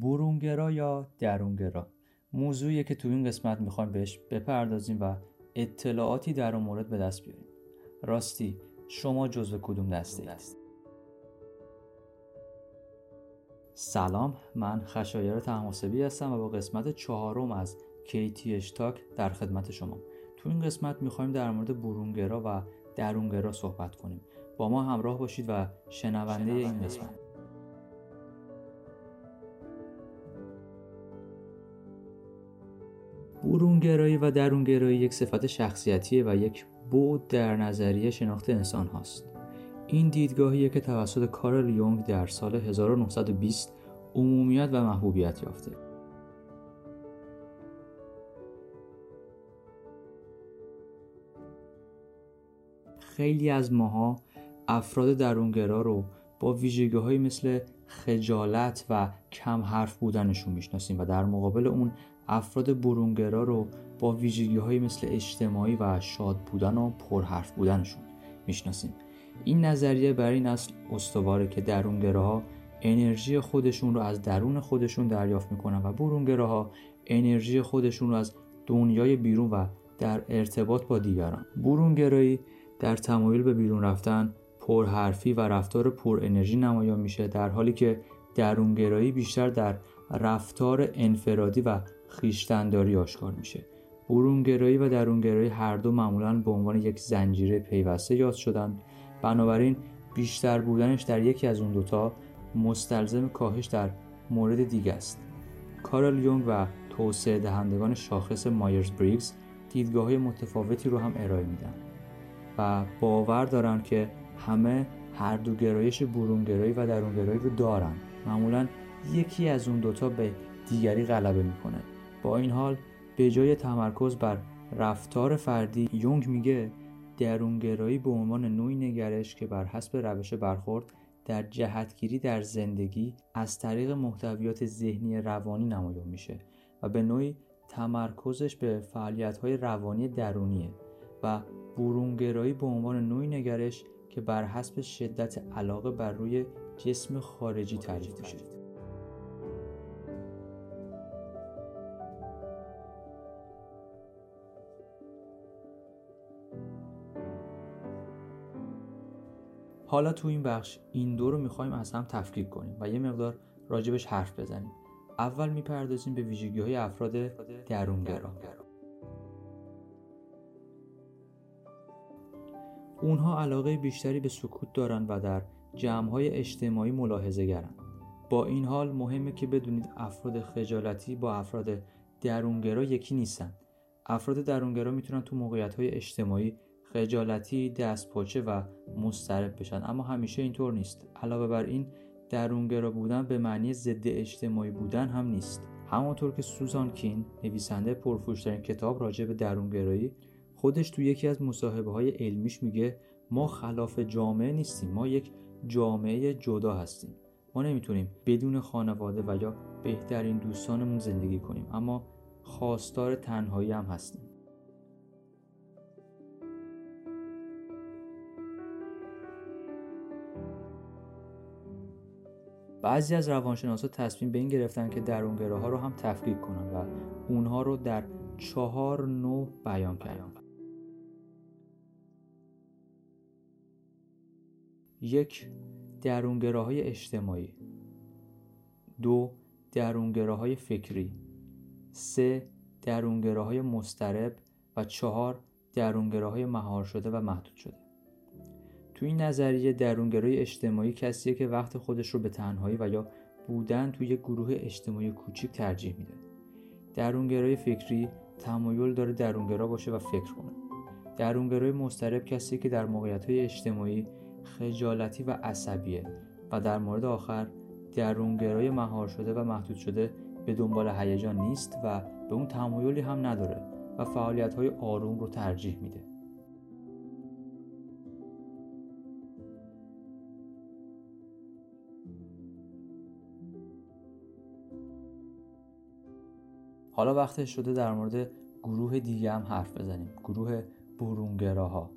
برونگرا یا درونگرا. موضوعیه که تو این قسمت می‌خوایم بهش بپردازیم و اطلاعاتی در اون مورد به دست بیاریم. راستی شما جزو کدوم دسته هست سلام من خشایر تماسبی هستم و با قسمت چهارم از کیتی اشتاک در خدمت شما. تو این قسمت می‌خوایم در مورد برونگرا و درونگرا صحبت کنیم. با ما همراه باشید و شنونده این قسمت. برونگرایی و درونگرایی یک صفت شخصیتیه و یک بود در نظریه شناخت انسان هاست. این دیدگاهیه که توسط کارل یونگ در سال 1920 عمومیت و محبوبیت یافته. خیلی از ماها افراد درونگرا رو با ویژگی مثل خجالت و کم حرف بودنشون می‌شناسیم و در مقابل اون افراد برونگرا رو با ویژگی های مثل اجتماعی و شاد بودن و پرحرف بودنشون می‌شناسیم. این نظریه برای این اصل استواره که درونگراها انرژی خودشون رو از درون خودشون دریافت می‌کنن و برونگراها انرژی خودشون رو از دنیای بیرون و در ارتباط با دیگران. برونگرایی در تمایل به بیرون رفتن پرحرفی و رفتار پر انرژی نمایان میشه در حالی که درونگرایی بیشتر در رفتار انفرادی و خیشتنداری آشکار میشه. برونگرایی و درونگرایی هر دو معمولا به عنوان یک زنجیره پیوسته یاد شدن بنابراین بیشتر بودنش در یکی از اون دوتا مستلزم کاهش در مورد دیگه است. کارل یونگ و توسعه دهندگان شاخص مایرز بریگز دیدگاه های متفاوتی رو هم ارائه میدن و باور دارن که همه هر دو گرایش برونگرایی و درونگرایی رو دارن. معمولا یکی از اون دوتا به دیگری غلبه می‌کنه. با این حال به جای تمرکز بر رفتار فردی یونگ میگه درونگرایی به عنوان نوعی نگرش که بر حسب روش برخورد در جهتگیری در زندگی از طریق محتویات ذهنی روانی نمایان میشه و به نوعی تمرکزش به فعالیت‌های روانی درونیه و برونگرایی به عنوان نوعی نگرش که بر حسب شدت علاقه بر روی جسم خارجی تعریف میشه. حالا تو این بخش این دو رو می‌خوایم از هم تفکیک کنیم و یه مقدار راجبش حرف بزنیم. اول می‌پردازیم به ویژگی های افراد درونگرا. اونها علاقه بیشتری به سکوت دارند و در جمعهای اجتماعی ملاحظه گرن. با این حال مهمه که بدونید افراد خجالتی با افراد درونگرا یکی نیستن. افراد درونگرا می‌تونن تو موقعیت های اجتماعی خجالتی دستپاچه و مضطرب بشن. اما همیشه اینطور نیست. علاوه بر این درونگرا بودن به معنی ضد اجتماعی بودن هم نیست. همانطور که سوزان کین نویسنده پرفروشترین کتاب راجع به درونگرایی خودش تو یکی از مصاحبه های علمیش میگه ما خلاف جامعه نیستیم. ما یک جامعه جدا هستیم. ما نمی‌تونیم بدون خانواده و یا بهترین دوستانمون زندگی کنیم. اما خواستار تنهایی هم هستیم. بعضی از روانشناسا تصمیم به این گرفتن که درونگراها رو هم تفکیک کنن و اونها رو در چهار نوع بیان کردن یک درونگراهای اجتماعی. دو درونگراهای فکری. سه درونگراهای مسترب و چهار درونگراهای مهار شده و محدود شده. تو این نظریه درونگرای اجتماعی کسیه که وقت خودش رو به تنهایی و یا بودن توی گروه اجتماعی کوچیک ترجیح میده. درونگرای فکری تمایل داره درونگرا باشه و فکر کنه. درونگرای مسترب کسی که در موقعیت های اجتماعی خجالتی و عصبیه و در مورد آخر درونگرای مهار شده و محدود شده به دنبال هیجان نیست و به اون تمایلی هم نداره و فعالیت های آروم رو ترجیح میده. حالا وقتش شده در مورد گروه دیگه هم حرف بزنیم. گروه برونگراها.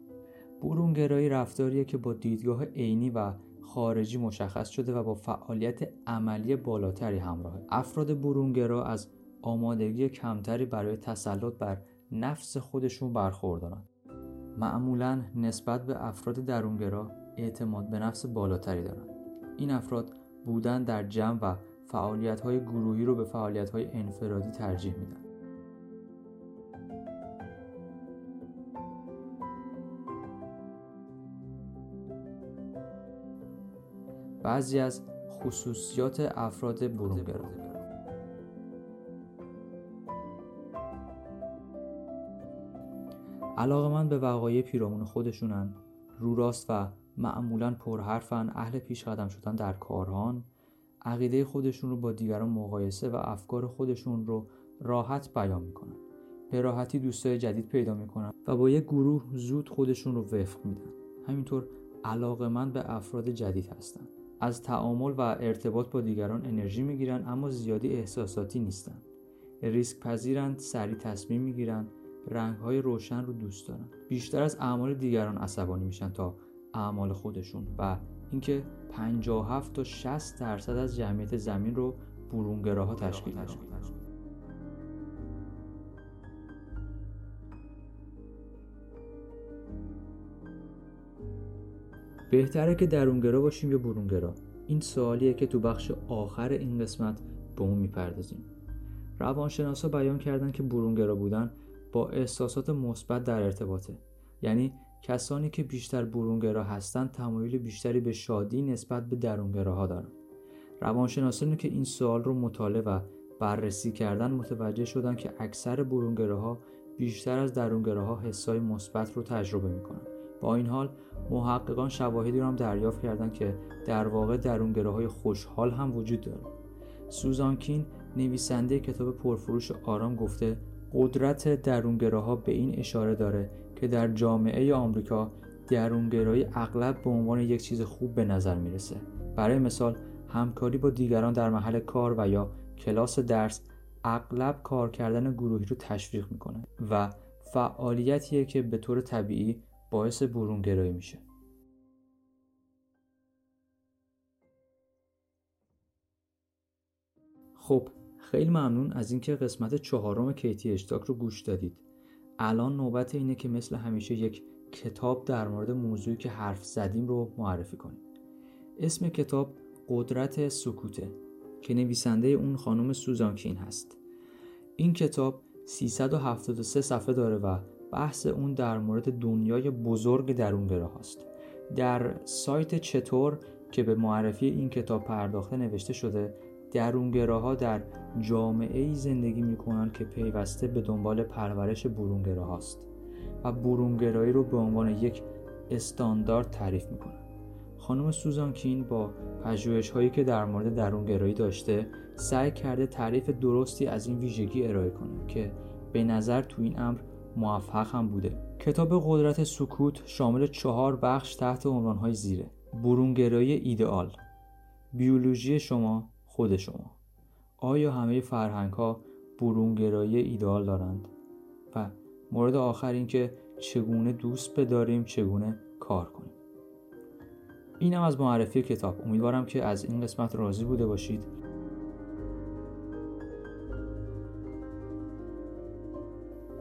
برونگرایی رفتاریه که با دیدگاه عینی و خارجی مشخص شده و با فعالیت عملی بالاتری همراهه افراد برونگرا از آمادگی کمتری برای تسلط بر نفس خودشون برخوردارن معمولا نسبت به افراد درونگرا اعتماد به نفس بالاتری دارند. این افراد بودن در جمع و فعالیت های گروهی رو به فعالیت های انفرادی ترجیح میدن. بعضی از خصوصیات افراد برونگرا علاقه من به وقایع پیرامون خودشونن رو راست و معمولا پرحرفن اهل پیش قدم شدن در کارهان عقیده خودشون رو با دیگران مقایسه و افکار خودشون رو راحت بیان می‌کنن. به راحتی دوستای جدید پیدا می‌کنن و با یک گروه زود خودشون رو وفق میدن. همینطور علاقه من به افراد جدید هستن. از تعامل و ارتباط با دیگران انرژی می‌گیرن اما زیادی احساساتی نیستن. ریسک پذیرند سریع تصمیم می‌گیرن رنگ های روشن رو دوست دارن. بیشتر از اعمال دیگران عصبانی میشن تا اعمال خودشون و اینکه 57 تا 60 درصد از جمعیت زمین رو برونگراها تشکیل میدن بهتره که درونگرا باشیم یا برونگرا؟ این سوالیه که تو بخش آخر این قسمت به اون می‌پردازیم. روانشناسا بیان کردن که برونگرا بودن با احساسات مثبت در ارتباطه. یعنی کسانی که بیشتر برونگرا هستند تمایل بیشتری به شادی نسبت به درونگراها دارند. روانشناسانی که این سوال رو مطالعه و بررسی کردن متوجه شدن که اکثر برونگراها بیشتر از درونگراها حسای مثبت رو تجربه می‌کنن با این حال محققان شواهدی رو هم دریافت کردند که در واقع درونگراهای خوشحال هم وجود داره سوزان کین نویسنده کتاب پرفروش آرام گفته قدرت درونگراها به این اشاره داره که در جامعه آمریکا درونگرایی اغلب به عنوان یک چیز خوب به نظر می‌رسه. برای مثال همکاری با دیگران در محل کار و یا کلاس درس اغلب کار کردن گروهی رو تشویق می‌کنه و فعالیتیه که به طور طبیعی باعث برونگرایی میشه. خب خیلی ممنون از اینکه قسمت چهارم کیتی اشتاک رو گوش دادید. الان نوبت اینه که مثل همیشه یک کتاب در مورد موضوعی که حرف زدیم رو معرفی کنیم. اسم کتاب قدرت سکوته که نویسنده اون خانم سوزان کین هست. این کتاب 373 صفحه داره و بحث اون در مورد دنیای بزرگ درونگرا هست در سایت چطور که به معرفی این کتاب پرداخته نوشته شده درونگراها در جامعه ای زندگی می کنند که پیوسته به دنبال پرورش برونگراهاست و برونگرایی رو به عنوان یک استاندارد تعریف می کنند. خانم سوزان کین با پژوهش هایی که در مورد درونگرایی داشته سعی کرده تعریف درستی از این ویژگی ارائه کنه که به نظر تو این امر موفق هم بوده. کتاب قدرت سکوت شامل چهار بخش تحت های زیره. برونگرایی ایدئال. بیولوژی شما خود شما. آیا همه فرهنگ ها برونگرایی ایدئال دارند؟ و مورد آخر این که چگونه دوست بداریم چگونه کار کنیم. اینم از معرفی کتاب. امیدوارم که از این قسمت راضی بوده باشید.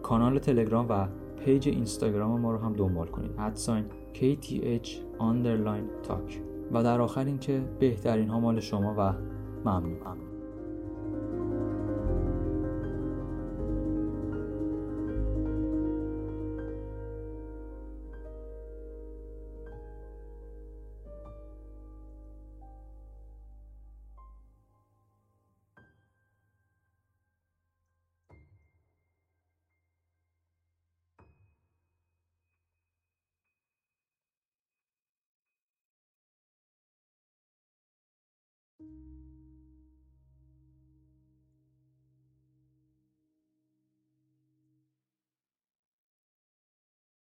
کانال تلگرام و پیج اینستاگرام ما رو هم دنبال کنید. ادساین KTH underline talk. و در آخر اینکه بهترین ها مال شما و ممنون